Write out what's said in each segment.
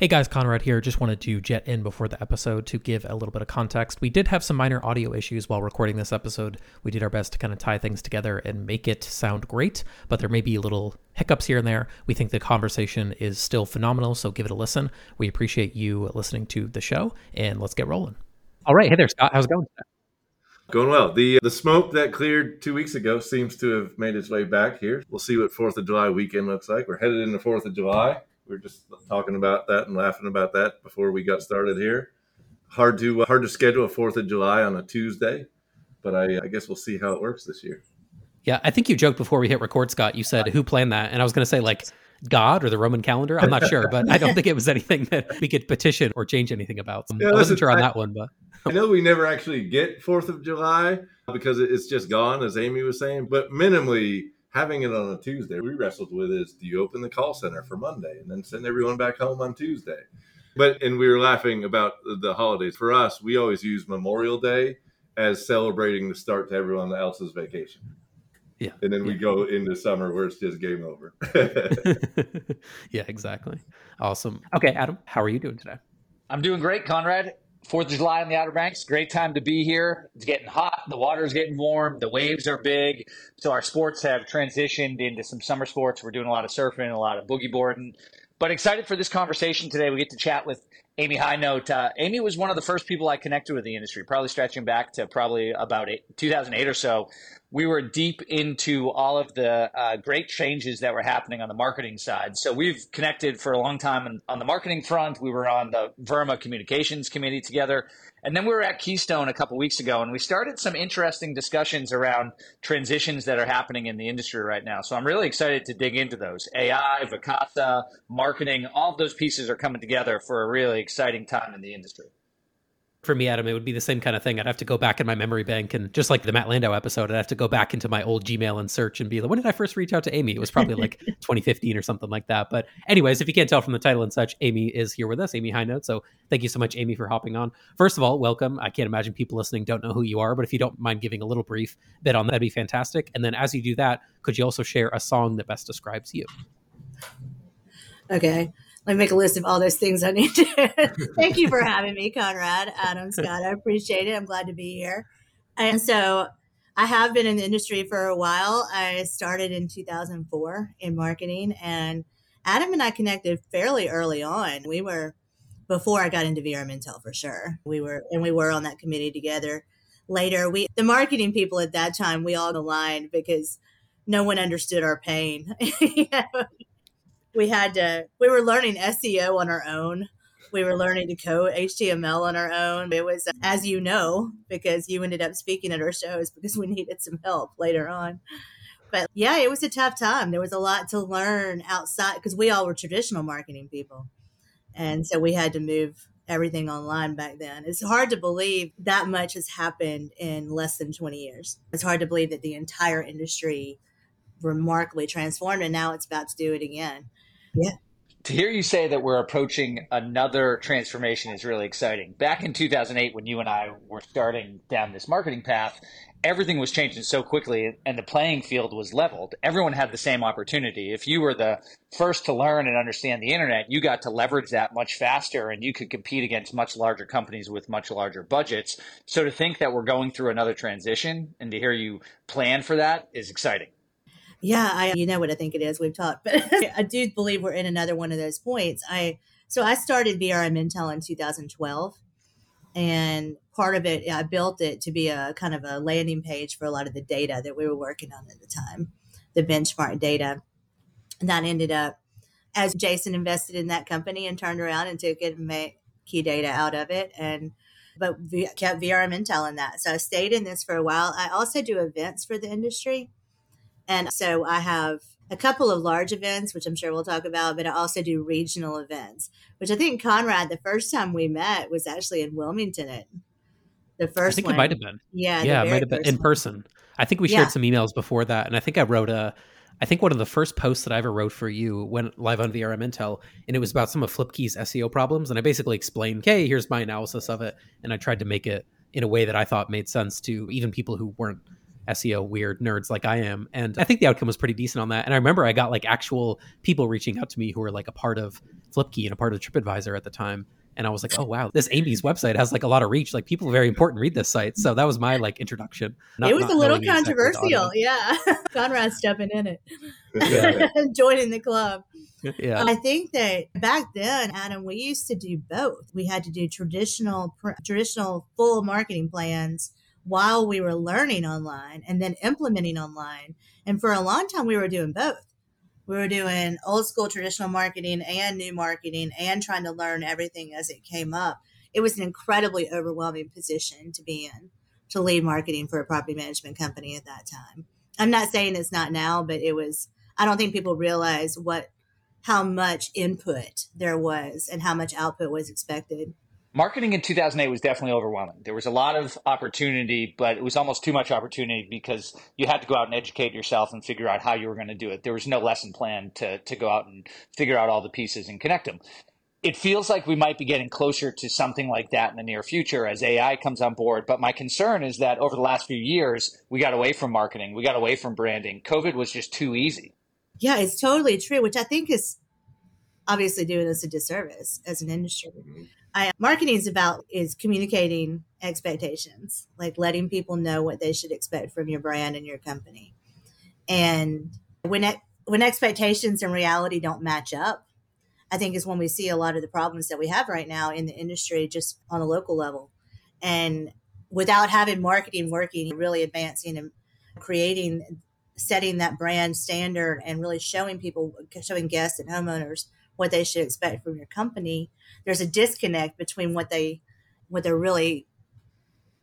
Hey guys, Conrad here. Just wanted to jet in before the episode to give a little bit of context. We did have some minor audio issues while recording this episode. We did our best to kind of tie things together and make it sound great, but there may be little hiccups here and there. We think the conversation is still phenomenal, so give it a listen. We appreciate you listening to the show, and let's get rolling. All right. Hey there, Scott. How's it going? Going well. The uh, the smoke that cleared two weeks ago seems to have made its way back here. We'll see what Fourth of July weekend looks like. We're headed into Fourth of July we were just talking about that and laughing about that before we got started here. Hard to uh, hard to schedule a Fourth of July on a Tuesday, but I, I guess we'll see how it works this year. Yeah, I think you joked before we hit record, Scott. You said who planned that, and I was going to say like God or the Roman calendar. I'm not sure, but I don't think it was anything that we could petition or change anything about. Yeah, I wasn't sure on I, that one, but I know we never actually get Fourth of July because it's just gone, as Amy was saying. But minimally, having it on a Tuesday, we wrestled with is do you open the call center for Monday and then send everyone back home on Tuesday? But and we were laughing about the holidays. For us, we always use Memorial Day as celebrating the start to everyone else's vacation. Yeah. And then yeah. we go into summer where it's just game over. yeah, exactly. Awesome. Okay, Adam, how are you doing today? I'm doing great, Conrad. Fourth of July on the Outer Banks, great time to be here. It's getting hot, the water's getting warm, the waves are big. So our sports have transitioned into some summer sports. We're doing a lot of surfing, a lot of boogie boarding. But excited for this conversation today. We get to chat with Amy Hinote. Uh, Amy was one of the first people I connected with the industry, probably stretching back to probably about eight, 2008 or so we were deep into all of the uh, great changes that were happening on the marketing side. So we've connected for a long time on the marketing front. We were on the VRMA communications committee together. And then we were at Keystone a couple weeks ago and we started some interesting discussions around transitions that are happening in the industry right now. So I'm really excited to dig into those. AI, Vacasa, marketing, all of those pieces are coming together for a really exciting time in the industry for me, Adam, it would be the same kind of thing. I'd have to go back in my memory bank and just like the Matt Landau episode, I'd have to go back into my old Gmail and search and be like, when did I first reach out to Amy? It was probably like 2015 or something like that. But anyways, if you can't tell from the title and such, Amy is here with us, Amy Hinote. So thank you so much, Amy, for hopping on. First of all, welcome. I can't imagine people listening don't know who you are, but if you don't mind giving a little brief bit on that, that'd be fantastic. And then as you do that, could you also share a song that best describes you? Okay let me make a list of all those things I need to. Thank you for having me, Conrad, Adam, Scott. I appreciate it. I'm glad to be here. And so I have been in the industry for a while. I started in 2004 in marketing, and Adam and I connected fairly early on. We were before I got into VRM Intel for sure. We were, and we were on that committee together. Later, we the marketing people at that time we all aligned because no one understood our pain. you know? We had to we were learning SEO on our own. We were learning to code HTML on our own. It was as you know because you ended up speaking at our shows because we needed some help later on. But yeah, it was a tough time. There was a lot to learn outside because we all were traditional marketing people. And so we had to move everything online back then. It's hard to believe that much has happened in less than 20 years. It's hard to believe that the entire industry remarkably transformed and now it's about to do it again. Yeah. To hear you say that we're approaching another transformation is really exciting. Back in 2008, when you and I were starting down this marketing path, everything was changing so quickly and the playing field was leveled. Everyone had the same opportunity. If you were the first to learn and understand the internet, you got to leverage that much faster and you could compete against much larger companies with much larger budgets. So to think that we're going through another transition and to hear you plan for that is exciting. Yeah, I you know what I think it is. We've talked, but I do believe we're in another one of those points. I so I started VRM Intel in 2012, and part of it I built it to be a kind of a landing page for a lot of the data that we were working on at the time, the benchmark data. And that ended up as Jason invested in that company and turned around and took it and made key data out of it and but kept VRM Intel in that. So I stayed in this for a while. I also do events for the industry. And so I have a couple of large events, which I'm sure we'll talk about, but I also do regional events, which I think Conrad, the first time we met was actually in Wilmington. It, the first I think one. it might have been. Yeah. Yeah, it might have been in one. person. I think we shared yeah. some emails before that. And I think I wrote a, I think one of the first posts that I ever wrote for you went live on VRM Intel, and it was about some of Flipkey's SEO problems. And I basically explained, hey, here's my analysis of it. And I tried to make it in a way that I thought made sense to even people who weren't SEO weird nerds like I am. And I think the outcome was pretty decent on that. And I remember I got like actual people reaching out to me who were like a part of Flipkey and a part of TripAdvisor at the time. And I was like, oh wow, this Amy's website has like a lot of reach. Like people very important read this site. So that was my like introduction. Not, it was a little controversial. Yeah. Conrad stepping in it. Joining the club. Yeah. I think that back then, Adam, we used to do both. We had to do traditional traditional full marketing plans while we were learning online and then implementing online. And for a long time we were doing both we were doing old school traditional marketing and new marketing and trying to learn everything as it came up. It was an incredibly overwhelming position to be in to lead marketing for a property management company at that time. I'm not saying it's not now, but it was, I don't think people realize what, how much input there was and how much output was expected marketing in 2008 was definitely overwhelming. There was a lot of opportunity, but it was almost too much opportunity because you had to go out and educate yourself and figure out how you were going to do it. There was no lesson plan to, to go out and figure out all the pieces and connect them. It feels like we might be getting closer to something like that in the near future as AI comes on board. But my concern is that over the last few years, we got away from marketing, we got away from branding. COVID was just too easy. Yeah, it's totally true, which I think is obviously doing us a disservice as an industry. I, marketing is about is communicating expectations, like letting people know what they should expect from your brand and your company. And when it, when expectations and reality don't match up, I think is when we see a lot of the problems that we have right now in the industry, just on a local level. And without having marketing working, really advancing and creating, setting that brand standard and really showing people, showing guests and homeowners what they should expect from your company, there's a disconnect between what they what they're really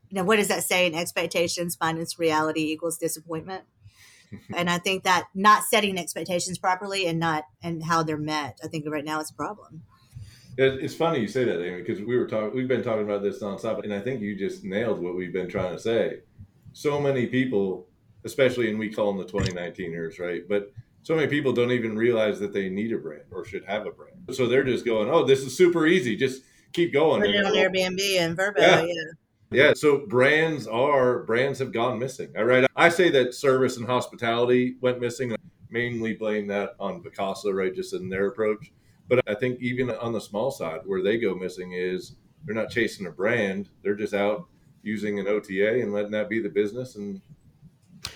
you know what does that say in expectations? Minus reality equals disappointment. And i think that not setting expectations properly and not and how they're met i think right now is a problem. It's funny you say that amy because we were talking we've been talking about this nonstop and i think you just nailed what we've been trying to say. So many people especially and we call them the 2019ers right? But so many people don't even realize that they need a brand or should have a brand. So they're just going, "Oh, this is super easy. Just keep going." We're doing Airbnb and oh. Vrbo, yeah. yeah. Yeah, so brands are brands have gone missing. All right, I say that service and hospitality went missing. I Mainly blame that on Vacasa, right? Just in their approach. But I think even on the small side, where they go missing is they're not chasing a brand; they're just out using an OTA and letting that be the business, and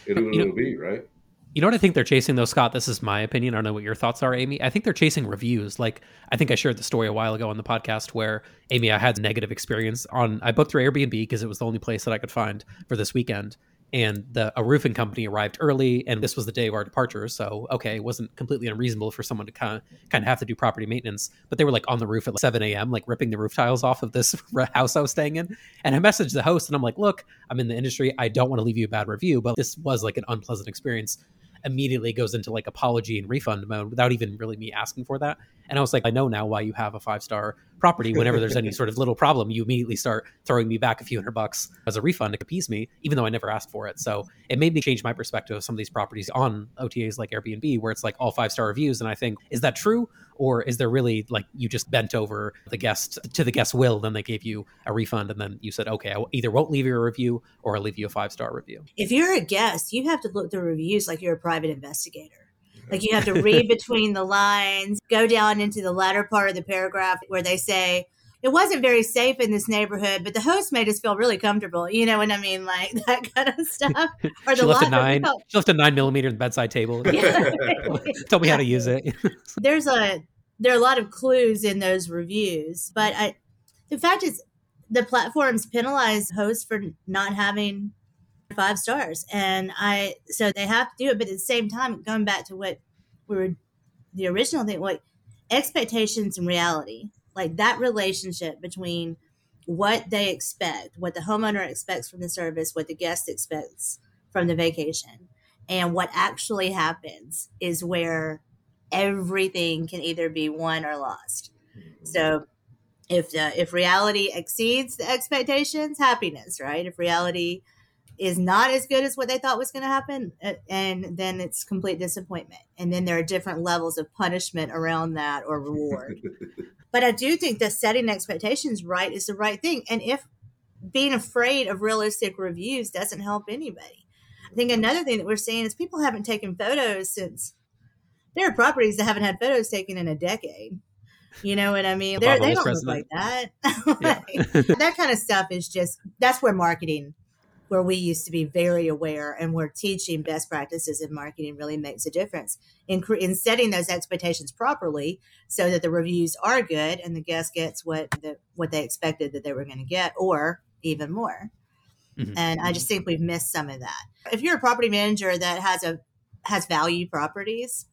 it'll, it'll be right. You know what I think they're chasing though, Scott? This is my opinion. I don't know what your thoughts are, Amy. I think they're chasing reviews. Like I think I shared the story a while ago on the podcast where Amy, I had negative experience on I booked through Airbnb because it was the only place that I could find for this weekend and the a roofing company arrived early and this was the day of our departure so okay it wasn't completely unreasonable for someone to kind of kind of have to do property maintenance but they were like on the roof at like 7 a.m like ripping the roof tiles off of this house i was staying in and i messaged the host and i'm like look i'm in the industry i don't want to leave you a bad review but this was like an unpleasant experience immediately goes into like apology and refund mode without even really me asking for that. And I was like, I know now why you have a five star property. Whenever there's any sort of little problem, you immediately start throwing me back a few hundred bucks as a refund to appease me, even though I never asked for it. So it made me change my perspective of some of these properties on OTAs like Airbnb, where it's like all five star reviews. And I think, is that true? Or is there really like you just bent over the guest to the guest's will, then they gave you a refund, and then you said, okay, I either won't leave you a review or I'll leave you a five star review? If you're a guest, you have to look through reviews like you're a private investigator. Like you have to read between the lines, go down into the latter part of the paragraph where they say, it wasn't very safe in this neighborhood, but the host made us feel really comfortable. You know what I mean? Like that kind of stuff. Or she left a nine. Oh. She left a nine millimeter in the bedside table. Yeah. Told me how to use it. There's a there are a lot of clues in those reviews, but I, the fact is, the platforms penalize hosts for not having five stars, and I so they have to do it. But at the same time, going back to what we were the original thing, what expectations and reality, like that relationship between what they expect, what the homeowner expects from the service, what the guest expects from the vacation, and what actually happens is where everything can either be won or lost. So mm-hmm. if the, if reality exceeds the expectations, happiness, right? If reality is not as good as what they thought was going to happen, and then it's complete disappointment. And then there are different levels of punishment around that or reward. but I do think that setting expectations right is the right thing. And if being afraid of realistic reviews doesn't help anybody. I think another thing that we're seeing is people haven't taken photos since there are properties that haven't had photos taken in a decade. You know what I mean? They're, they don't president. look like that. Like, that kind of stuff is just that's where marketing, where we used to be very aware, and where teaching best practices in marketing really makes a difference in in setting those expectations properly, so that the reviews are good and the guest gets what the what they expected that they were going to get, or even more. Mhm. And I just think we've missed some of that. If you're a property manager that has a has value properties,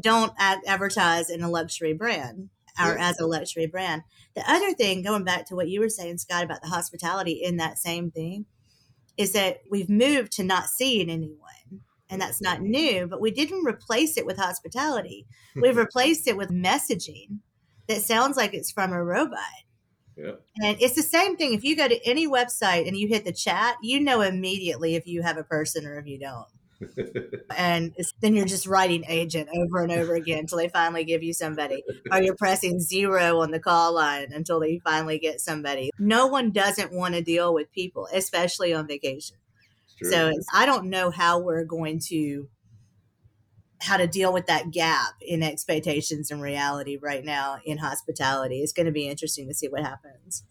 don't ad- advertise in a luxury brand or as a luxury brand. The other thing, going back to what you were saying, Scott, about the hospitality in that same thing, is that we've moved to not seeing anyone. And that's not mm-hmm. new, but we didn't replace it with hospitality. We've replaced it with messaging that sounds like it's from a robot. Yeah. And it's the same thing. If you go to any website and you hit the chat, you know immediately if you have a person or if you don't. And then you're just writing agent over and over again until they finally give you somebody. Or you're pressing zero on the call line until they finally get somebody. No one doesn't want to deal with people, especially on vacation. So it's, I don't know how we're going to how to deal with that gap in expectations and reality right now in hospitality. It's going to be interesting to see what happens.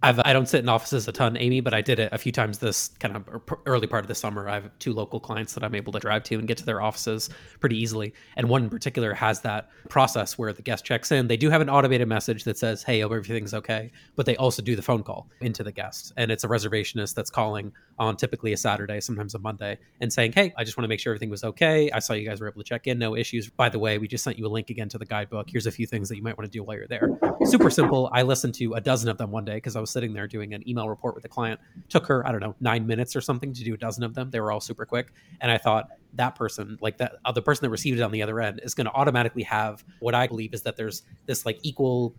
I've, I don't sit in offices a ton, Amy, but I did it a few times this kind of er- early part of the summer. I have two local clients that I'm able to drive to and get to their offices pretty easily. And one in particular has that process where the guest checks in. They do have an automated message that says, Hey, everything's okay. But they also do the phone call into the guest. And it's a reservationist that's calling on typically a Saturday, sometimes a Monday, and saying, Hey, I just want to make sure everything was okay. I saw you guys were able to check in, no issues. By the way, we just sent you a link again to the guidebook. Here's a few things that you might want to do while you're there. Super simple. I listened to a dozen of them one day because I was sitting there doing an email report with a client. Took her, I don't know, nine minutes or something to do a dozen of them. They were all super quick. And I thought that person, like that, uh, the person that received it on the other end, is going to automatically have what I believe is that there's this like equal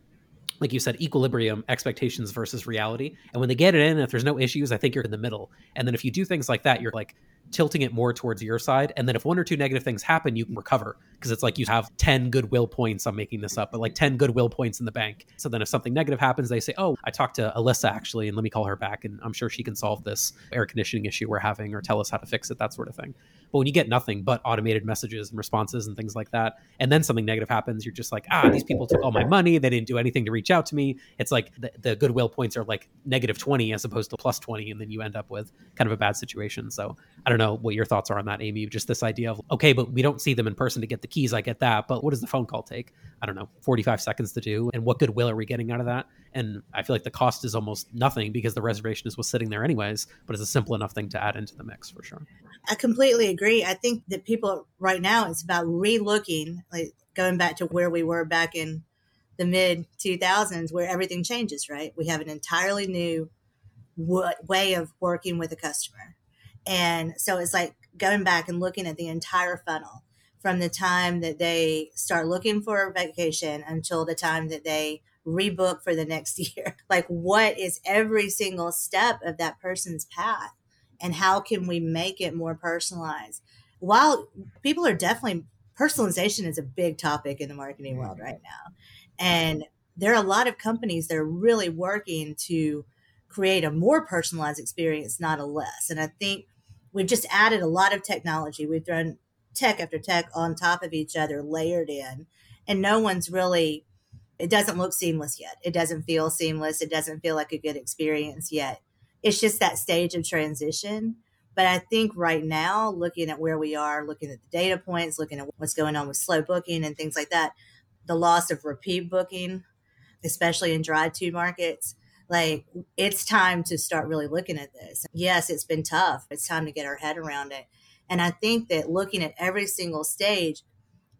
like you said, equilibrium, expectations versus reality. And when they get it in, if there's no issues, I think you're in the middle. And then if you do things like that, you're like tilting it more towards your side. And then if one or two negative things happen, you can recover because it's like you have 10 goodwill points. I'm making this up, but like 10 goodwill points in the bank. So then if something negative happens, they say, Oh, I talked to Alyssa actually, and let me call her back. And I'm sure she can solve this air conditioning issue we're having or tell us how to fix it, that sort of thing. But when you get nothing but automated messages and responses and things like that, and then something negative happens, you're just like, ah, these people took all my money. They didn't do anything to reach out to me. It's like the, the goodwill points are like negative 20 as opposed to plus 20. And then you end up with kind of a bad situation. So I don't know what your thoughts are on that, Amy. Just this idea of, okay, but we don't see them in person to get the keys. I get that. But what does the phone call take? I don't know, 45 seconds to do. And what goodwill are we getting out of that? And I feel like the cost is almost nothing because the reservationist was sitting there anyways, but it's a simple enough thing to add into the mix for sure. I completely agree. I think that people right now it's about re-looking, like going back to where we were back in the mid 2000s, where everything changes. Right, we have an entirely new w- way of working with a customer, and so it's like going back and looking at the entire funnel from the time that they start looking for a vacation until the time that they rebook for the next year. Like, what is every single step of that person's path? and how can we make it more personalized while people are definitely personalization is a big topic in the marketing mm-hmm. world right now and there are a lot of companies that are really working to create a more personalized experience not a less. And i think we've just added a lot of technology. We've thrown tech after tech on top of each other layered in and no one's really it doesn't look seamless yet. It doesn't feel seamless. It doesn't feel like a good experience yet. It's just that stage of transition. But I think right now, looking at where we are, looking at the data points, looking at what's going on with slow booking and things like that, the loss of repeat booking, especially in drive to markets, like it's time to start really looking at this. Yes, it's been tough. It's time to get our head around it. And I think that looking at every single stage,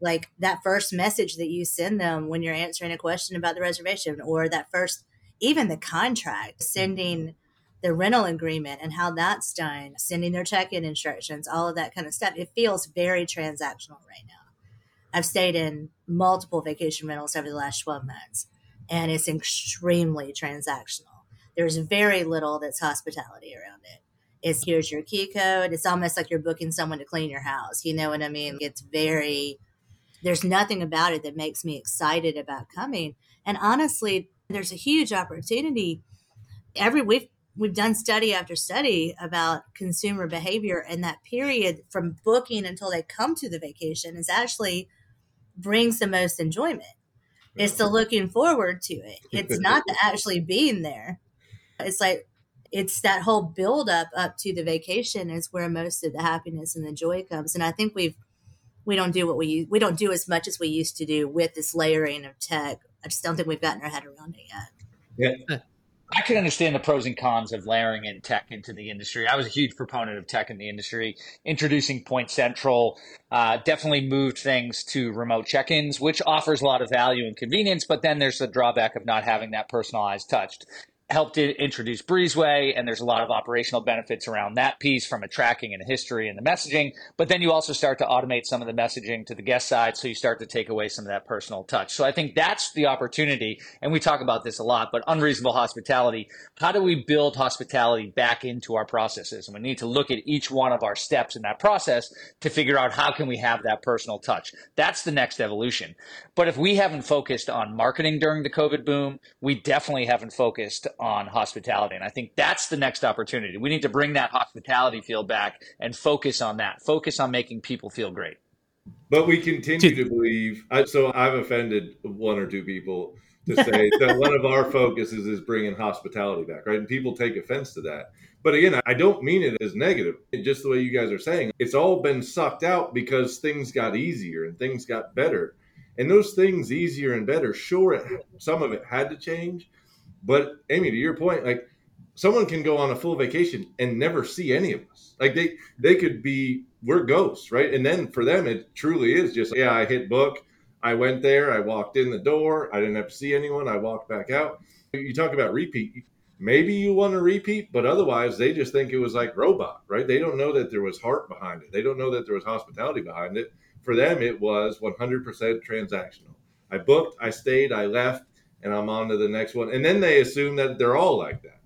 like that first message that you send them when you're answering a question about the reservation, or that first, even the contract, sending the rental agreement and how that's done, sending their check in instructions, all of that kind of stuff. It feels very transactional right now. I've stayed in multiple vacation rentals over the last 12 months, and it's extremely transactional. There's very little that's hospitality around it. It's here's your key code. It's almost like you're booking someone to clean your house. You know what I mean? It's very, there's nothing about it that makes me excited about coming. And honestly, there's a huge opportunity. Every, we've, we've done study after study about consumer behavior and that period from booking until they come to the vacation is actually brings the most enjoyment It's the looking forward to it. It's not the actually being there. It's like it's that whole build up up to the vacation is where most of the happiness and the joy comes. And I think we've we don't do what we we don't do as much as we used to do with this layering of tech. I just don't think we've gotten our head around it yet. Yeah. I can understand the pros and cons of layering in tech into the industry. I was a huge proponent of tech in the industry. Introducing Point Central uh, definitely moved things to remote check ins, which offers a lot of value and convenience, but then there's the drawback of not having that personalized touch helped to introduce Breezeway, and there's a lot of operational benefits around that piece from a tracking and a history and the messaging. But then you also start to automate some of the messaging to the guest side, so you start to take away some of that personal touch. So I think that's the opportunity, and we talk about this a lot. But unreasonable hospitality, how do we build hospitality back into our processes? And we need to look at each one of our steps in that process to figure out how can we have that personal touch. That's the next evolution. But if we haven't focused on marketing during the COVID boom, we definitely haven't focused on hospitality. And I think that's the next opportunity. We need to bring that hospitality feel back and focus on that, focus on making people feel great. But we continue to believe. So I've offended one or two people to say that one of our focuses is bringing hospitality back, right? And people take offense to that. But again, I don't mean it as negative. Just the way you guys are saying, it's all been sucked out because things got easier and things got better. And those things easier and better, sure, it, some of it had to change, but Amy, to your point, like someone can go on a full vacation and never see any of us. Like they they could be we're ghosts, right? And then for them it truly is just yeah, I hit book, I went there, I walked in the door, I didn't have to see anyone, I walked back out. You talk about repeat. Maybe you want to repeat, but otherwise they just think it was like robot, right? They don't know that there was heart behind it. They don't know that there was hospitality behind it. For them it was 100% transactional. I booked, I stayed, I left and I'm on to the next one. And then they assume that they're all like that.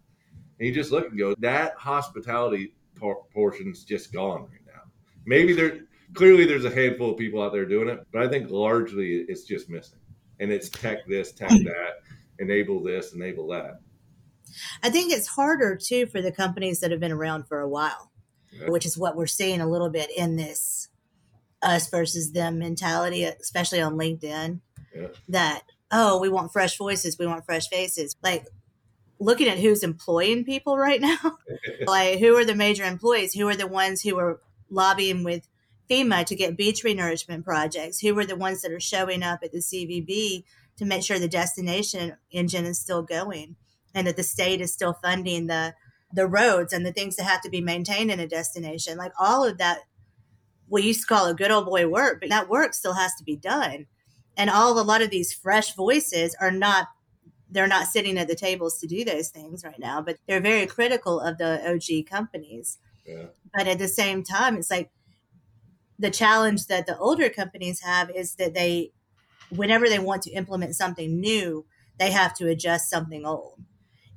And you just look and go, that hospitality por- portion's just gone right now. Maybe there clearly there's a handful of people out there doing it, but I think largely it's just missing. And it's tech this, tech hmm. that, enable this, enable that. I think it's harder too for the companies that have been around for a while, yeah. which is what we're seeing a little bit in this us versus them mentality, especially on LinkedIn. Yeah. That oh, we want fresh voices, we want fresh faces. Like looking at who's employing people right now, like who are the major employees? Who are the ones who are lobbying with FEMA to get beach renourishment projects? Who are the ones that are showing up at the CVB to make sure the destination engine is still going and that the state is still funding the the roads and the things that have to be maintained in a destination? Like all of that, we used to call it good old boy work, but that work still has to be done and all a lot of these fresh voices are not they're not sitting at the tables to do those things right now but they're very critical of the og companies. Yeah. but at the same time it's like the challenge that the older companies have is that they whenever they want to implement something new they have to adjust something old.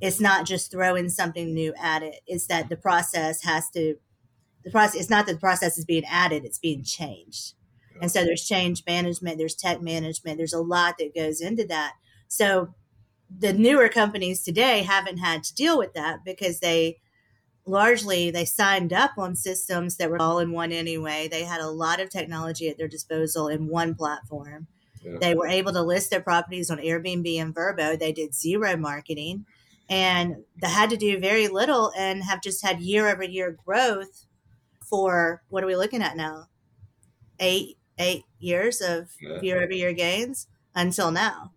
It's not just throwing something new at it. It's that the process has to the process it's not that the process is being added it's being changed and so there's change management, there's tech management, there's a lot that goes into that. So the newer companies today haven't had to deal with that because they largely they signed up on systems that were all in one anyway. They had a lot of technology at their disposal in one platform. Yeah. They were able to list their properties on Airbnb and Vrbo. They did zero marketing and they had to do very little and have just had year over year growth for what are we looking at now? Eight eight years of yeah. year over year gains until now.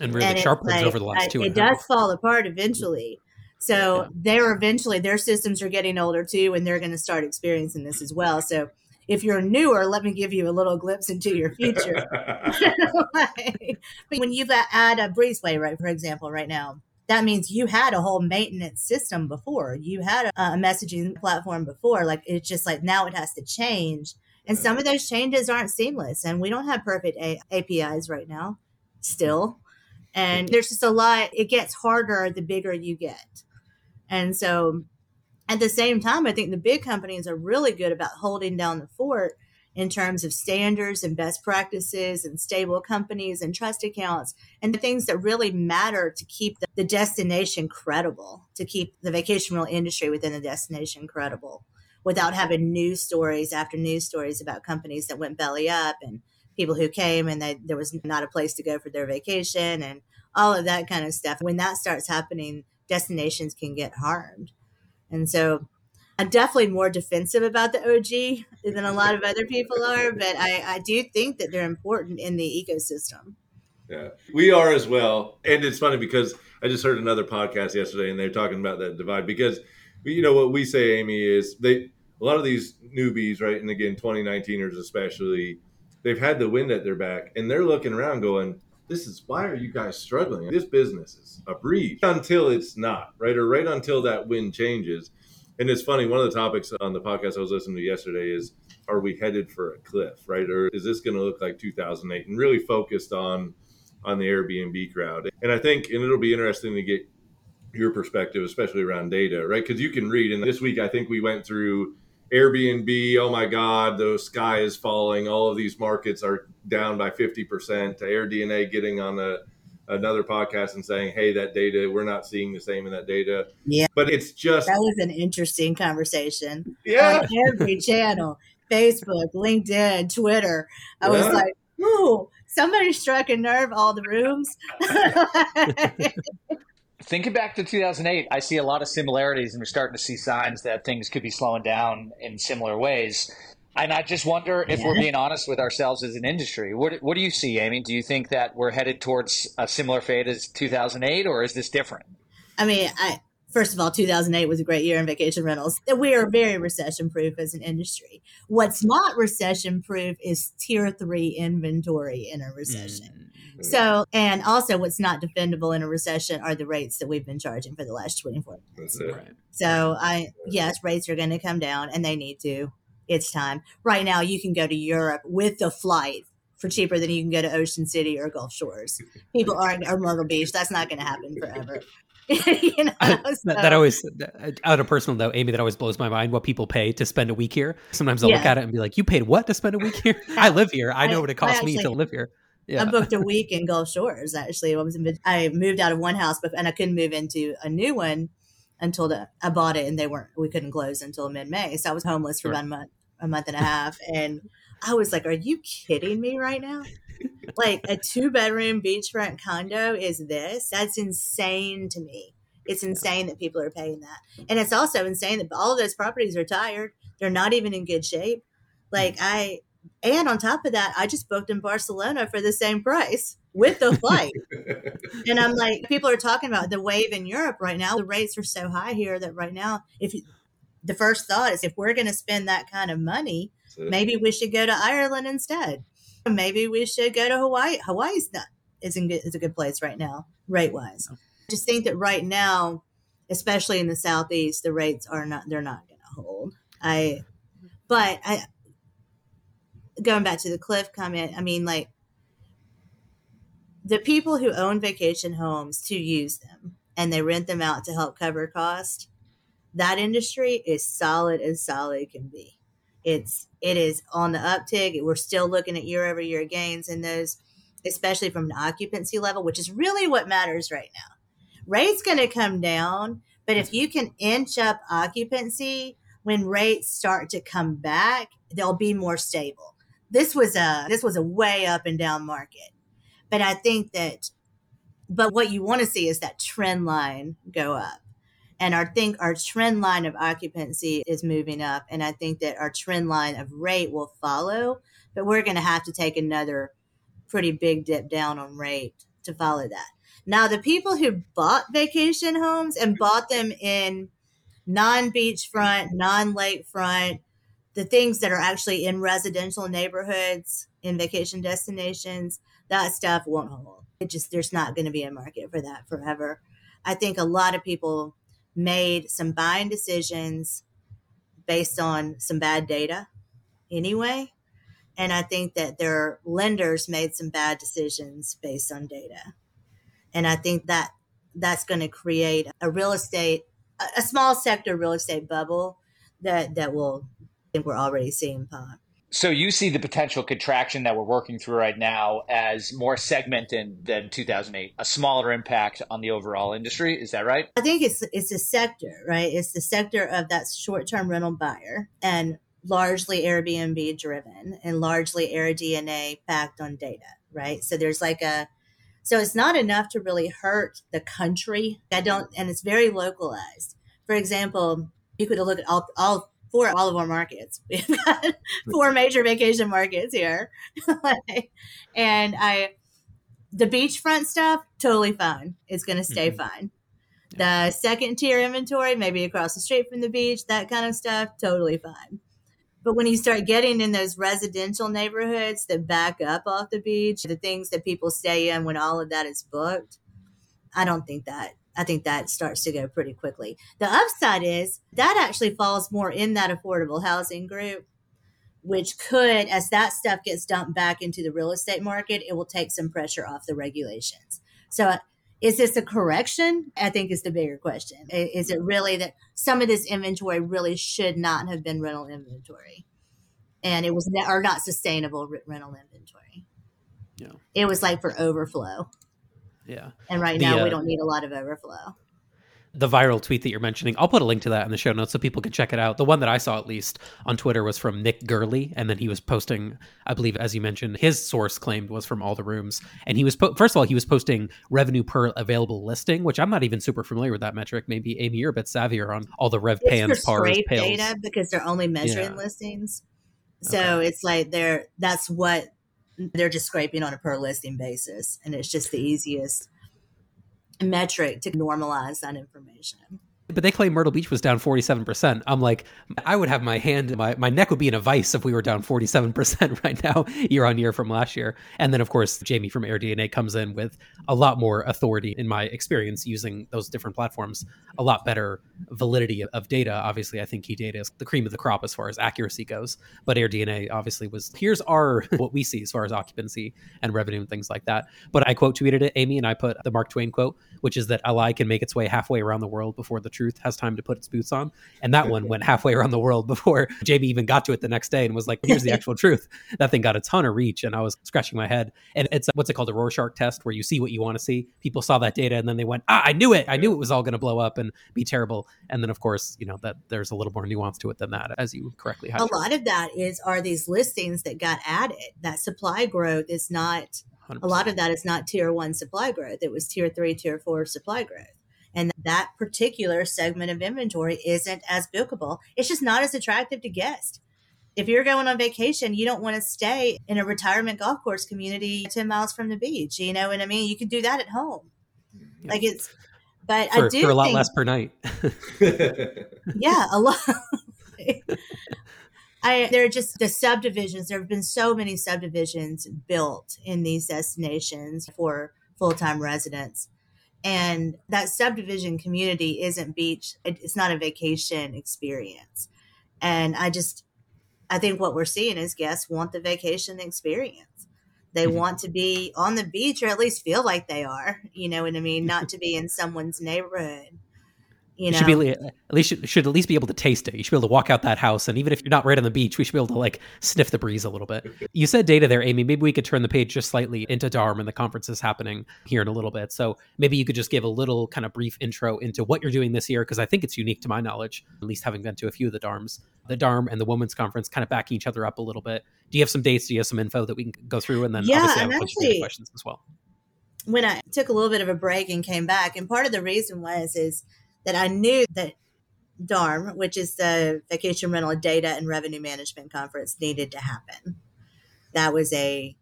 And really and sharp like, over the last two. It does fall apart eventually. So yeah. they're eventually their systems are getting older too, and they're going to start experiencing this as well. So if you're newer, let me give you a little glimpse into your future. like, when you add a breezeway, right, for example, right now, that means you had a whole maintenance system before. You had a, a messaging platform before. Like it's just like now it has to change and some of those changes aren't seamless, and we don't have perfect a- APIs right now, still. And there's just a lot, it gets harder the bigger you get. And so at the same time, I think the big companies are really good about holding down the fort in terms of standards and best practices and stable companies and trust accounts and the things that really matter to keep the, the destination credible, to keep the vacation rental industry within the destination credible without having news stories after news stories about companies that went belly up and people who came and they, there was not a place to go for their vacation and all of that kind of stuff. When that starts happening, destinations can get harmed. And so I'm definitely more defensive about the OG than a lot of other people are, but I, I do think that they're important in the ecosystem. Yeah, we are as well. And it's funny because I just heard another podcast yesterday and they're talking about that divide because, you know, what we say, Amy, is they, a lot of these newbies, right? And again, 2019ers especially, they've had the wind at their back and they're looking around going, this is why are you guys struggling? This business is a breeze until it's not, right? Or right until that wind changes. And it's funny, one of the topics on the podcast I was listening to yesterday is are we headed for a cliff, right? Or is this going to look like 2008? And really focused on on the Airbnb crowd. And I think and it'll be interesting to get your perspective, especially around data, right? Because you can read. And this week, I think we went through Airbnb, oh my God, the sky is falling. All of these markets are down by 50%. To AirDNA getting on a, another podcast and saying, hey, that data, we're not seeing the same in that data. Yeah. But it's just. That was an interesting conversation. Yeah. On every channel Facebook, LinkedIn, Twitter. I was like, ooh, somebody struck a nerve AllTheRooms. Thinking back to 2008, I see a lot of similarities, and we're starting to see signs that things could be slowing down in similar ways. And I just wonder if we're being honest with ourselves as an industry. What, what do you see, Amy? Do you think that we're headed towards a similar fate as 2008, or is this different? I mean, I first of all, 2008 was a great year in vacation rentals. We are very recession proof as an industry. What's not recession proof is tier three inventory in a recession. Mm. So, and also what's not defendable in a recession are the rates that we've been charging for the last 24 That's it. Right. So I yes, rates are going to come down and they need to. It's time. Right now you can go to Europe with the flight for cheaper than you can go to Ocean City or Gulf Shores. People aren't or Myrtle Beach. That's not going to happen forever. you know, that, so- that always, out of personal note, Amy, that always blows my mind what people pay to spend a week here. Sometimes I'll look at it and be like, "You paid what to spend a week here? I live here. I know I- what it I costs me to live here." Yeah, I booked a week in Gulf Shores. Actually, I was in, I moved out of one house, but and I couldn't move into a new one until the, I bought it, and they weren't. We couldn't close until mid May, so I was homeless for Sure. about a month, a month and a half, and I was like, "Are you kidding me right now? like a two bedroom beachfront condo is this? That's insane to me. It's insane that people are paying that, and it's also insane that all of those properties are tired. They're not even in good shape. Like mm-hmm. I, and on top of that, I just booked in Barcelona for the same price with the flight. and I'm like, people are talking about the wave in Europe right now. The rates are so high here that right now, if you, the first thought is if we're going to spend that kind of money, maybe we should go to Ireland instead. Maybe we should go to Hawaii. Hawaii's not is in good, is a good place right now, rate wise. Just think that right now, especially in the southeast, the rates are not they're not going to hold. I, but I, going back to the cliff comment, I mean, like the people who own vacation homes to use them and they rent them out to help cover cost, that industry is solid as solid can be. It's it is on the uptick. We're still looking at year over year gains in those, especially from an occupancy level, which is really what matters right now. Rates going to come down, but if you can inch up occupancy when rates start to come back, they'll be more stable. This was a this was a way up and down market, but I think that, but what you want to see is that trend line go up and I think our trend line of occupancy is moving up, and I think that our trend line of rate will follow. But we're going to have to take another pretty big dip down on rate to follow that. Now, the people who bought vacation homes and bought them in non beachfront, non lakefront, the things that are actually in residential neighborhoods, in vacation destinations, that stuff won't hold. It just, there's not going to be a market for that forever. I think a lot of people made some buying decisions based on some bad data anyway. And I think that their lenders made some bad decisions based on data. And I think that that's going to create a real estate, a, small sector real estate bubble that, that will, think we're already seeing pop. So you see the potential contraction that we're working through right now as more segmented than 2008, a smaller impact on the overall industry. Is that right? I think it's it's a sector, right? It's the sector of that short term rental buyer, and largely Airbnb driven and largely AirDNA backed on data, right? So there's like a, so it's not enough to really hurt the country. I don't, and it's very localized. For example, you could look at all, all four, all of our markets. We've got four major vacation markets here. and I, the beachfront stuff, totally fine. It's going to stay mm-hmm. fine. The second tier inventory, maybe across the street from the beach, that kind of stuff, totally fine. But when you start getting in those residential neighborhoods that back up off the beach, the things that people stay in when all of that is booked, I don't think that. I think that starts to go pretty quickly. The upside is that actually falls more in that affordable housing group, which could, as that stuff gets dumped back into the real estate market, it will take some pressure off the regulations. So is this a correction? I think is the bigger question. Is it really that some of this inventory really should not have been rental inventory, and it was or not sustainable rental inventory? Yeah, it was like for overflow. Yeah, and right the, now uh, we don't need a lot of overflow the viral tweet that you're mentioning, I'll put a link to that in the show notes so people can check it out. The one that I saw at least on Twitter was from Nick Gerli, and then he was posting, I believe, as you mentioned, his source claimed was from AllTheRooms, and he was po- first of all he was posting revenue per available listing, which I'm not even super familiar with that metric. Maybe Amy, you're a bit savvier on all the rev pans, pars, pails. data because they're only measuring yeah. listings, so okay. it's like they're that's what they're just scraping on a per listing basis, and it's just the easiest metric to normalize that information. But they claim Myrtle Beach was down 47%. I'm like, I would have my hand, my, my neck would be in a vice if we were down 47% right now, year on year from last year. And then, of course, Jamie from AirDNA comes in with a lot more authority, in my experience, using those different platforms, a lot better validity of data. Obviously, I think key data is the cream of the crop as far as accuracy goes. But AirDNA obviously was here's our what we see as far as occupancy and revenue and things like that. But I quote tweeted it, Amy, and I put the Mark Twain quote, which is that a lie can make its way halfway around the world before the truth has time to put its boots on. And that one went halfway around the world before Jamie even got to it the next day and was like, here's the actual truth. That thing got a ton of reach. And I was scratching my head. And it's what's it called? The Rorschach test, where you see what you want to see. People saw that data and then they went, ah, I knew it. I knew it was all going to blow up and be terrible. And then, of course, you know, that there's a little more nuance to it than that, as you correctly had. A lot of that is are these listings that got added. That supply growth is not 100%. a lot of that is not tier one supply growth. It was tier three, tier four supply growth. And that particular segment of inventory isn't as bookable. It's just not as attractive to guests. If you're going on vacation, you don't want to stay in a retirement golf course community 10 miles from the beach. You know what I mean? You can do that at home. Yeah. Like it's, but for, I do for a lot think, less per night. yeah, a lot. I, there are just the subdivisions. There have been so many subdivisions built in these destinations for full time residents and that subdivision community isn't beach it's not a vacation experience. And i just i think what we're seeing is guests want the vacation experience. They mm-hmm. want to be on the beach or at least feel like they are you know what i mean? Not to be in someone's neighborhood you, know? should be at least should, should at least be able to taste it. You should be able to walk out that house, and even if you're not right on the beach, we should be able to like sniff the breeze a little bit. You said data there, Amy. Maybe we could turn the page just slightly into DARM and the conference is happening here in a little bit. So maybe you could just give a little kind of brief intro into what you're doing this year, because I think it's unique to my knowledge, at least having been to a few of the DARMs. The DARM and the Women's Conference kind of backing each other up a little bit. Do you have some dates? Do you have some info that we can go through? And then yeah, obviously I have actually, questions as well. When I took a little bit of a break and came back, and part of the reason was is that I knew that DARM, which is the Vacation Rental Data and Revenue Management Conference, needed to happen. That was a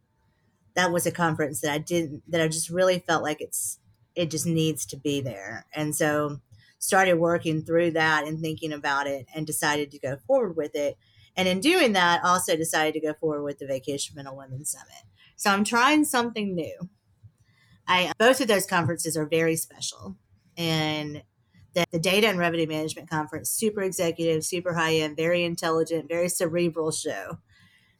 that was a conference that I didn't that I just really felt like it's it just needs to be there. And so started working through that and thinking about it and decided to go forward with it. And in doing that, also decided to go forward with the Vacation Rental Women's Summit. So I'm trying something new. I both of those conferences are very special. And the, the Data and Revenue Management Conference, super executive, super high end, very intelligent, very cerebral show.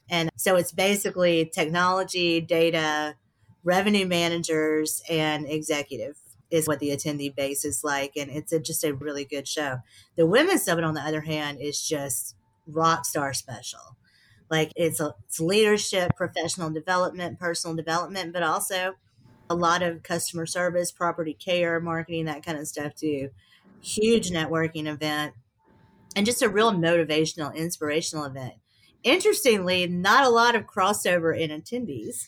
And so it's basically technology, data, revenue managers, and executive is what the attendee base is like. And it's a, just a really good show. The Women's Summit, on the other hand, is just rock star special. Like it's, a, it's leadership, professional development, personal development, but also a lot of customer service, property care, marketing, that kind of stuff too huge networking event. and just a real motivational, inspirational event. Interestingly, not a lot of crossover in attendees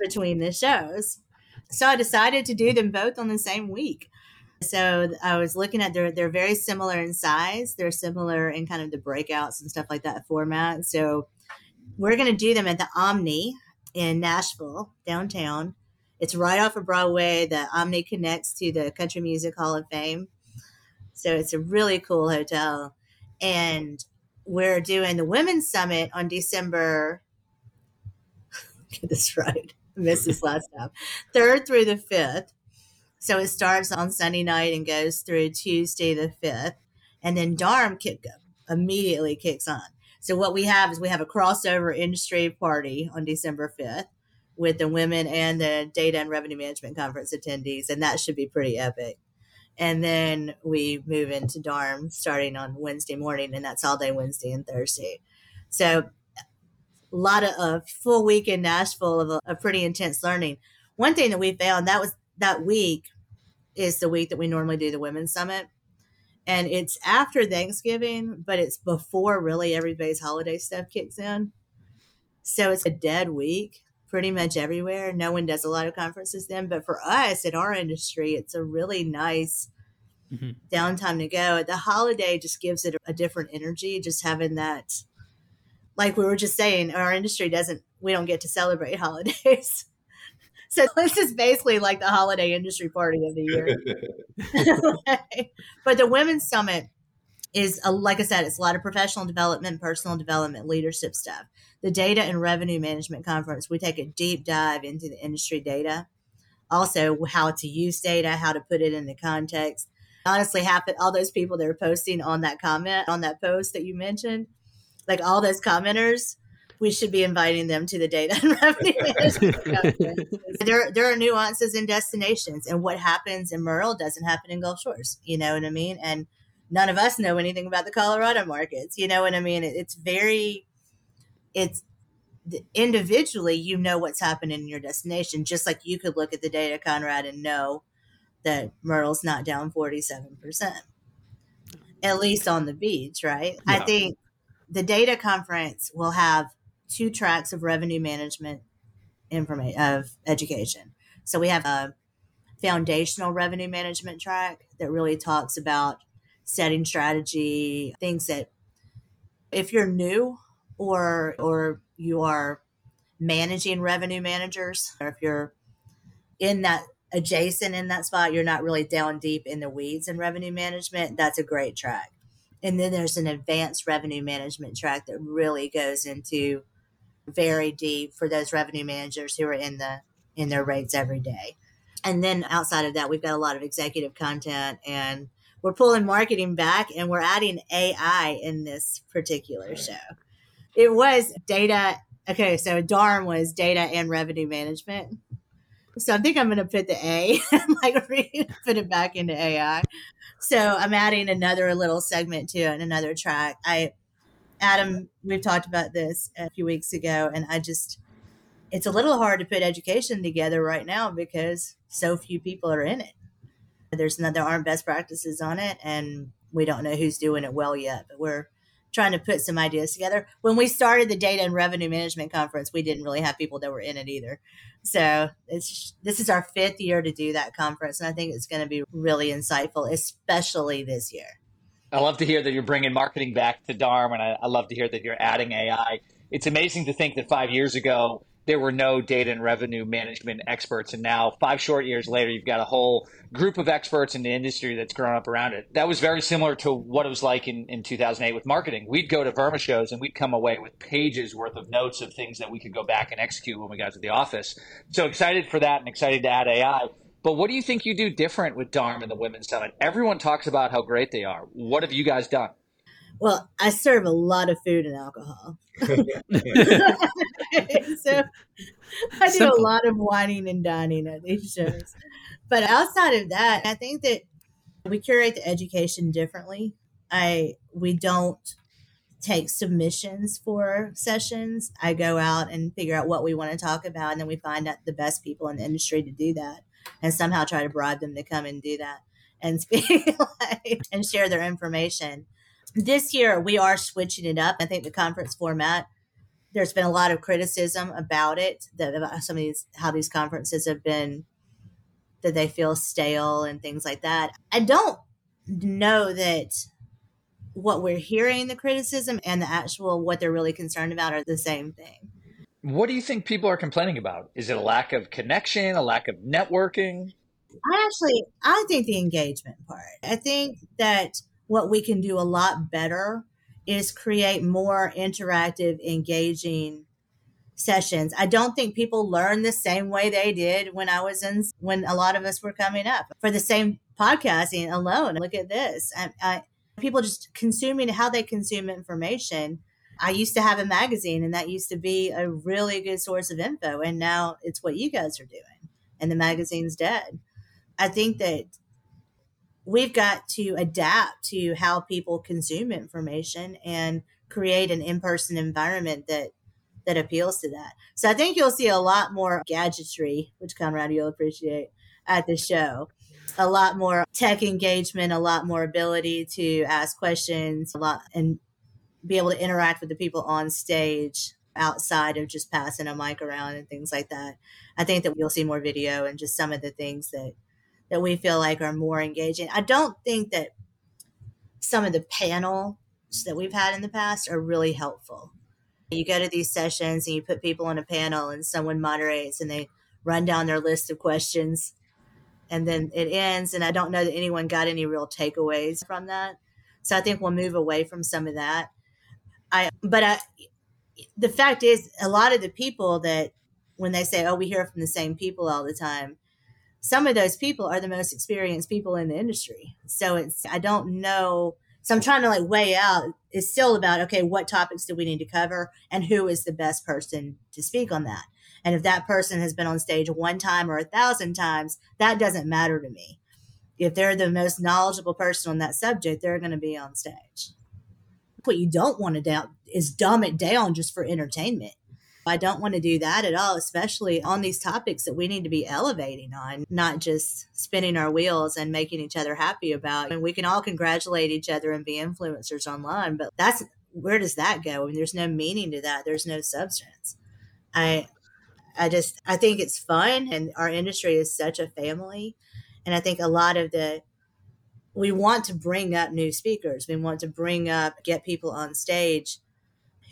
between the shows. So I decided to do them both on the same week. So I was looking at they're they're very similar in size. They're similar in kind of the breakouts and stuff like that format. So we're going to do them at the Omni in Nashville downtown. It's right off of Broadway. The Omni connects to the Country Music Hall of Fame. So it's a really cool hotel. And we're doing the Women's Summit on December. Get this right. Missed this last time. Third through the fifth. So it starts on Sunday night and goes through Tuesday the 5th. And then DARM kick, immediately kicks on. So what we have is we have a crossover industry party on December 5th with the women and the data and revenue management conference attendees. And that should be pretty epic. And then we move into DARM starting on Wednesday morning, and that's all day Wednesday and Thursday. So a lot of a full week in Nashville of a, a pretty intense learning. One thing that we found that was that week is the week that we normally do the women's summit. And it's after Thanksgiving, but it's before really everybody's holiday stuff kicks in. So it's a dead week pretty much everywhere. No one does a lot of conferences then. But for us in our industry, it's a really nice mm-hmm. downtime to go. The holiday just gives it a different energy, just having that. Like we were just saying, our industry doesn't, we don't get to celebrate holidays. So this is basically like the holiday industry party of the year. but the Women's Summit is, a, like I said, it's a lot of professional development, personal development, leadership stuff. The Data and Revenue Management Conference, we take a deep dive into the industry data, also how to use data, how to put it into context. Honestly, half all those people that are posting on that comment on that post that you mentioned, like all those commenters, we should be inviting them to the data and revenue management. Conference. There, there are nuances in destinations, and what happens in Myrtle doesn't happen in Gulf Shores. You know what I mean? And none of us know anything about the Colorado markets. You know what I mean? It, it's very, it's individually, you know what's happening in your destination, just like you could look at the data, Conrad, and know that myrtle's not down 47%, at least on the beach, right? Yeah. I think the data conference will have two tracks of revenue management information of education. So we have a foundational revenue management track that really talks about setting strategy, things that if you're new or or you are managing revenue managers or if you're in that adjacent in that spot, you're not really down deep in the weeds in revenue management, that's a great track. And then there's an advanced revenue management track that really goes into very deep for those revenue managers who are in the in their rates every day. And then outside of that, we've got a lot of executive content and we're pulling marketing back and we're adding AI in this particular show. It was data. Okay, so DARM was data and revenue management. So I think I'm going to put the A like put it back into AI. So I'm adding another little segment to it, and another track. I Adam, we've talked about this a few weeks ago, and I just, it's a little hard to put education together right now because so few people are in it. There's no, there aren't best practices on it, and we don't know who's doing it well yet, but we're trying to put some ideas together. When we started the data and revenue management conference, we didn't really have people that were in it either. So it's this is our fifth year to do that conference, and I think it's going to be really insightful, especially this year. I love to hear that you're bringing marketing back to DARM, and I, I love to hear that you're adding AI. It's amazing to think that five years ago, there were no data and revenue management experts. And now, five short years later, you've got a whole group of experts in the industry that's grown up around it. That was very similar to what it was like in, in 2008 with marketing. We'd go to VRMA shows and we'd come away with pages worth of notes of things that we could go back and execute when we got to the office. So excited for that and excited to add AI. But what do you think you do different with DARM and the Women's Summit? Everyone talks about how great they are. What have you guys done? Well, I serve a lot of food and alcohol. so I do a lot of wining and dining at these shows. But outside of that, I think that we curate the education differently. I we don't take submissions for sessions. I go out and figure out what we want to talk about, and then we find out the best people in the industry to do that and somehow try to bribe them to come and do that and speak and share their information. This year we are switching it up. I think the conference format. There's been a lot of criticism about it, that about some of these how these conferences have been that they feel stale and things like that. I don't know that what we're hearing the criticism and the actual what they're really concerned about are the same thing. What do you think people are complaining about? Is it a lack of connection, a lack of networking? I actually I think the engagement part. I think that what we can do a lot better is create more interactive, engaging sessions. I don't think people learn the same way they did when I was in when a lot of us were coming up for the same podcasting alone. Look at this. I, I, people just consuming how they consume information. I used to have a magazine and that used to be a really good source of info. And now it's what you guys are doing and the magazine's dead. I think that we've got to adapt to how people consume information and create an in-person environment that that appeals to that. So I think you'll see a lot more gadgetry, which Conrad you'll appreciate at the show. A lot more tech engagement, a lot more ability to ask questions, a lot and be able to interact with the people on stage outside of just passing a mic around and things like that. I think that you'll see more video and just some of the things that that we feel like are more engaging. I don't think that some of the panels that we've had in the past are really helpful. You go to these sessions and you put people on a panel and someone moderates and they run down their list of questions and then it ends and I don't know that anyone got any real takeaways from that. So I think we'll move away from some of that. I but I the fact is a lot of the people that when they say oh we hear from the same people all the time some of those people are the most experienced people in the industry. So it's, I don't know. So I'm trying to like weigh out. It's still about, okay, what topics do we need to cover and who is the best person to speak on that? And if that person has been on stage one time or a thousand times, that doesn't matter to me. If they're the most knowledgeable person on that subject, they're going to be on stage. What you don't want to do is dumb it down just for entertainment. I don't want to do that at all, especially on these topics that we need to be elevating on, not just spinning our wheels and making each other happy about. And we can all congratulate each other and be influencers online, but that's where does that go? I mean, there's no meaning to that. There's no substance. I I just I think it's fun and our industry is such a family. And I think a lot of the we want to bring up new speakers. We want to bring up get people on stage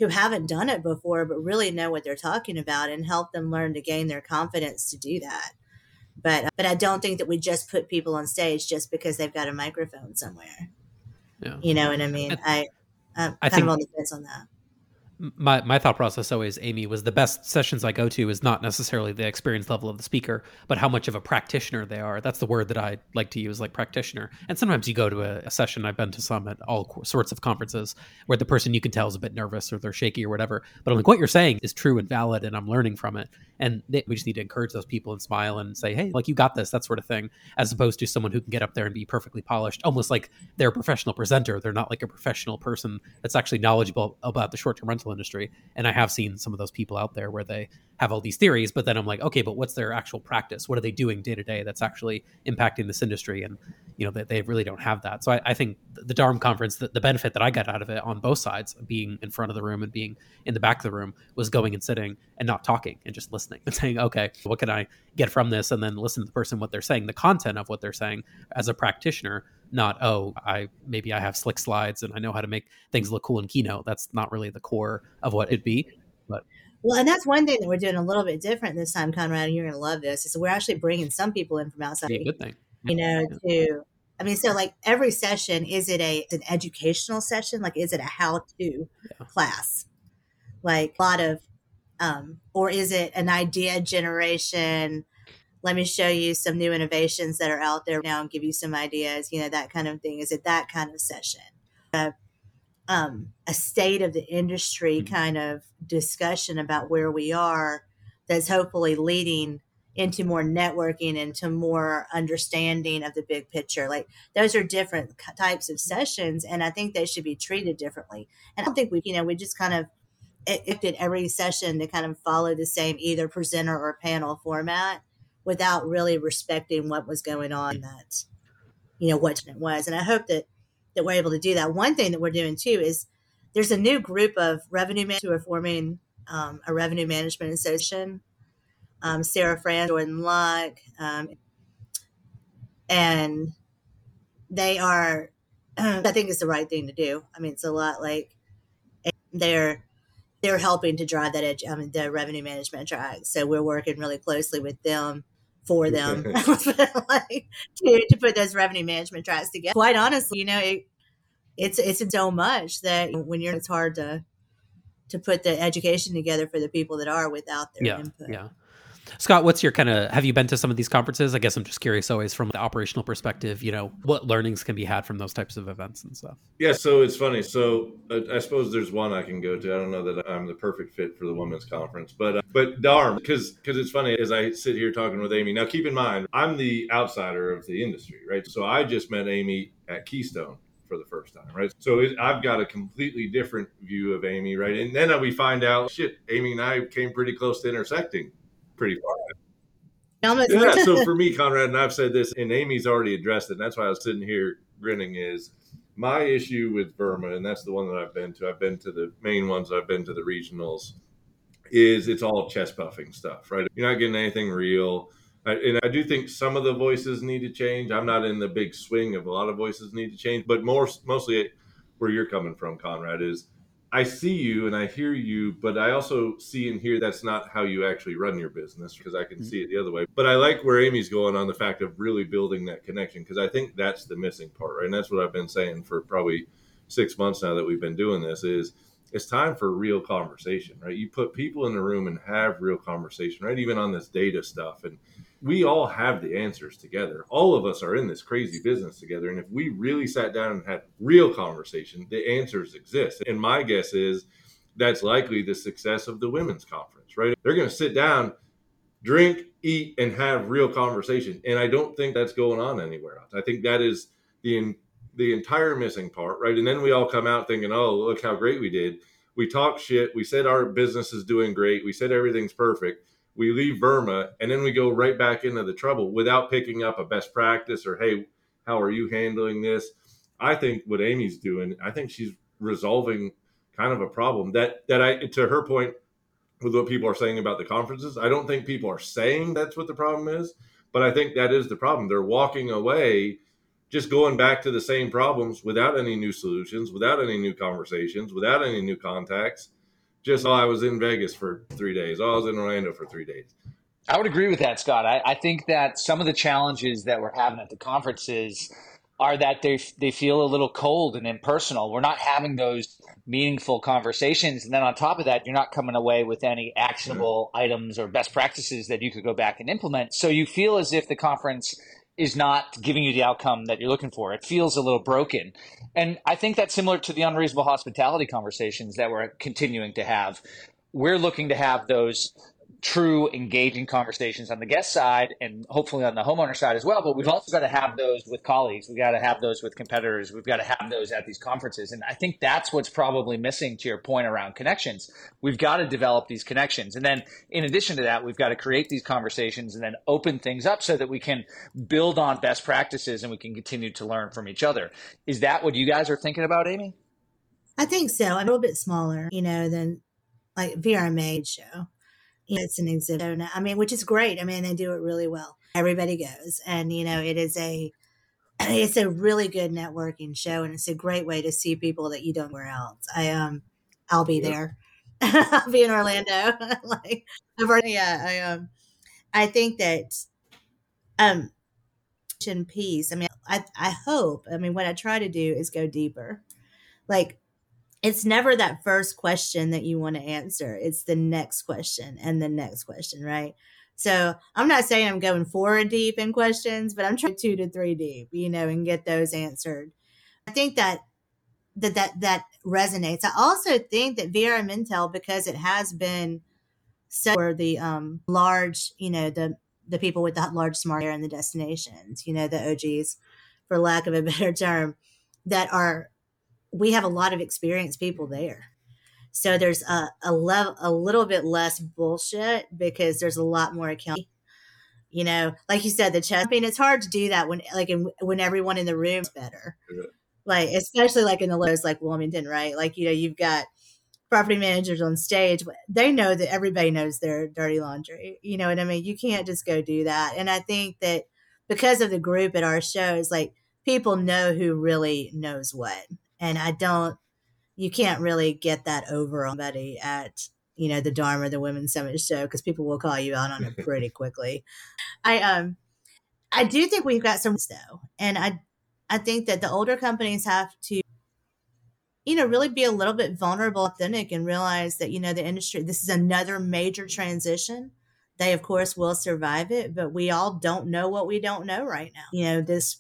who haven't done it before but really know what they're talking about and help them learn to gain their confidence to do that. But but i don't think that we just put people on stage just because they've got a microphone somewhere. Yeah. you know what i mean? I i'm I kind think, of on the fence on that my my thought process always, Amy, was the best sessions I go to is not necessarily the experience level of the speaker, but how much of a practitioner they are. That's the word that I like to use, like practitioner. And sometimes you go to a, a session. I've been to some at all sorts of conferences where the person you can tell is a bit nervous or they're shaky or whatever. But I'm like, what you're saying is true and valid, and I'm learning from it. And they, we just need to encourage those people and smile and say, hey, like you got this, that sort of thing, as opposed to someone who can get up there and be perfectly polished, almost like they're a professional presenter. They're not like a professional person that's actually knowledgeable about the short term rental industry. And I have seen some of those people out there where they have all these theories, but then I'm like, okay, but what's their actual practice? What are they doing day to day that's actually impacting this industry? And you know, they, they really don't have that. So I, I think the DARM conference, the, the, benefit that I got out of it on both sides, being in front of the room and being in the back of the room, was going and sitting and not talking and just listening and saying, okay, what can I get from this? And then listen to the person what they're saying, the content of what they're saying as a practitioner not oh i maybe i have slick slides and i know how to make things look cool in keynote that's not really the core of what it'd be but well, and that's one thing that we're doing a little bit different this time, Conrad. And you're going to love this. Is we're actually bringing some people in from outside. good thing. You know, to I mean, so like every session, is it a an educational session? Like, is it a how to yeah. class? Like a lot of, um, or is it an idea generation? Let me show you some new innovations that are out there now and give you some ideas. You know, that kind of thing. Is it that kind of session? Uh, um, a state of the industry mm-hmm. kind of discussion about where we are that's hopefully leading into more networking into more understanding of the big picture like those are different types of sessions and i think they should be treated differently and i don't think we you know we just kind of it did every session to kind of follow the same either presenter or panel format without really respecting what was going on that you know what it was and i hope that that we're able to do that. One thing that we're doing too is there's a new group of revenue managers who are forming um, a revenue management association. Um, Sarah Fran, Jordan Luck, um, and they are. I think it's the right thing to do. I mean, it's a lot like they're they're helping to drive that edge, I mean, the revenue management track. So we're working really closely with them for them like, to, to put those revenue management tracks together. Quite honestly, you know, it, it's it's so much that when you're it's hard to to put the education together for the people that are without their yeah, input. Yeah. Scott, what's your kind of have you been to some of these conferences? I guess I'm just curious always from the operational perspective, you know, what learnings can be had from those types of events and stuff. Yeah, so it's funny. So uh, I suppose there's one I can go to. I don't know that I'm the perfect fit for the women's conference, but uh, but DARM, because because it's funny as I sit here talking with Amy. Now, keep in mind, I'm the outsider of the industry, right? So I just met Amy at Keystone for the first time, right? So it, I've got a completely different view of Amy, right? And then we find out, shit, Amy and I came pretty close to intersecting pretty far. Yeah, so for me, Conrad, and I've said this, and Amy's already addressed it, and that's why I was sitting here grinning, is my issue with VRMA, and that's the one that I've been to. I've been to the main ones, I've been to the regionals, is it's all chest puffing stuff, right? You're not getting anything real. I, and I do think some of the voices need to change. I'm not in the big swing of a lot of voices need to change, but more mostly where you're coming from, Conrad, is I see you and I hear you, but I also see and hear that's not how you actually run your business because I can mm-hmm. see it the other way. But I like where Amy's going on the fact of really building that connection because I think that's the missing part, right? And that's what I've been saying for probably six months now that we've been doing this is it's time for real conversation, right? You put people in the room and have real conversation, right? Even on this data stuff and we all have the answers together. All of us are in this crazy business together. And if we really sat down and had real conversation, the answers exist. And my guess is that's likely the success of the women's conference, right? They're going to sit down, drink, eat, and have real conversation. And I don't think that's going on anywhere else. I think that is the the entire missing part, right? And then we all come out thinking, oh, look how great we did. We talk shit. We said our business is doing great. We said everything's perfect we leave VRMA, and then we go right back into the trouble without picking up a best practice or, hey, how are you handling this? I think what Amy's doing, I think she's resolving kind of a problem that that I to her point with what people are saying about the conferences. I don't think people are saying that's what the problem is, but I think that is the problem. They're walking away just going back to the same problems without any new solutions, without any new conversations, without any new contacts just oh, I was in Vegas for three days. Oh, I was in Orlando for three days. I would agree with that, Scott. I, I think that some of the challenges that we're having at the conferences are that they they feel a little cold and impersonal. We're not having those meaningful conversations, and then on top of that, you're not coming away with any actionable mm-hmm. items or best practices that you could go back and implement. So you feel as if the conference is not giving you the outcome that you're looking for. It feels a little broken. And I think that's similar to the unreasonable hospitality conversations that we're continuing to have. We're looking to have those true engaging conversations on the guest side and hopefully on the homeowner side as well. But we've also got to have those with colleagues. We've got to have those with competitors. We've got to have those at these conferences. And I think that's what's probably missing to your point around connections. We've got to develop these connections. And then in addition to that, we've got to create these conversations and then open things up so that we can build on best practices and we can continue to learn from each other. Is that what you guys are thinking about, Amy? I think so. I'm a little bit smaller, you know, than like VRMA show it's an exhibit. I mean, which is great. I mean, they do it really well. Everybody goes, and you know, it is a it's a really good networking show, and it's a great way to see people that you don't where else. I um, I'll be yeah. there. I'll be in Orlando. like I've already, yeah. I um, I think that um, in peace. I mean, I I hope. I mean, what I try to do is go deeper. Like it's never that first question that you want to answer. It's the next question and the next question, right? So I'm not saying I'm going four deep in questions, but I'm trying two to three deep, you know, and get those answered. I think that that that that resonates. I also think that VRM Intel, because it has been so for the um large, you know, the the people with the large smart air and the destinations, you know, the OGs, for lack of a better term, that are we have a lot of experienced people there. So there's a a, level, a little bit less bullshit because there's a lot more account. You know, like you said, the chess. I mean, it's hard to do that when like in, when everyone in the room's better. Yeah. like especially like in the lows like Wilmington, right? Like you know you've got property managers on stage. They know that everybody knows their dirty laundry. You know what I mean? You can't just go do that. And I think that because of the group at our shows, like people know who really knows what, and I don't. You can't really get that over on somebody at you know the DARM, the Women's Summit show, because people will call you out on it pretty quickly. I um, I do think we've got some though, and I I think that the older companies have to, you know, really be a little bit vulnerable, authentic, and realize that, you know, the industry, this is another major transition. They, of course, will survive it, but we all don't know what we don't know right now. You know, this,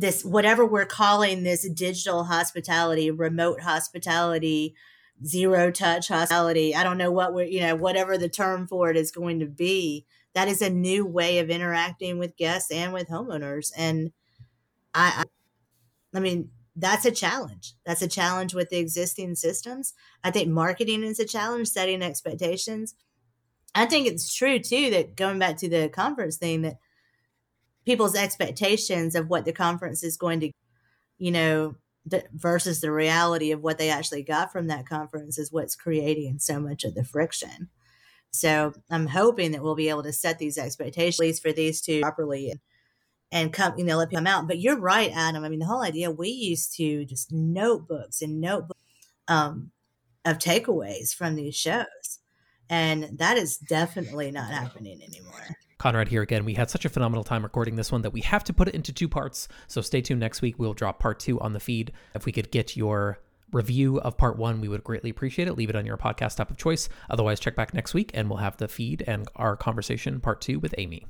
this, whatever we're calling this digital hospitality, remote hospitality, zero touch hospitality, I don't know what we're, you know, whatever the term for it is going to be. That is a new way of interacting with guests and with homeowners. And, I, I, I mean, that's a challenge. That's a challenge with the existing systems. I think marketing is a challenge, setting expectations. I think it's true too that going back to the conference thing, that people's expectations of what the conference is going to, you know, the, versus the reality of what they actually got from that conference is what's creating so much of the friction. So I'm hoping that we'll be able to set these expectations, for these two properly, and and come, you know, let come out. But you're right, Adam. I mean, the whole idea we used to just notebooks and notebooks um, of takeaways from these shows. And that is definitely not happening anymore. Conrad here again. We had such a phenomenal time recording this one that we have to put it into two parts. So stay tuned next week. We'll drop part two on the feed. If we could get your review of part one, we would greatly appreciate it. Leave it on your podcast app of choice. Otherwise, check back next week and we'll have the feed and our conversation part two with Amy.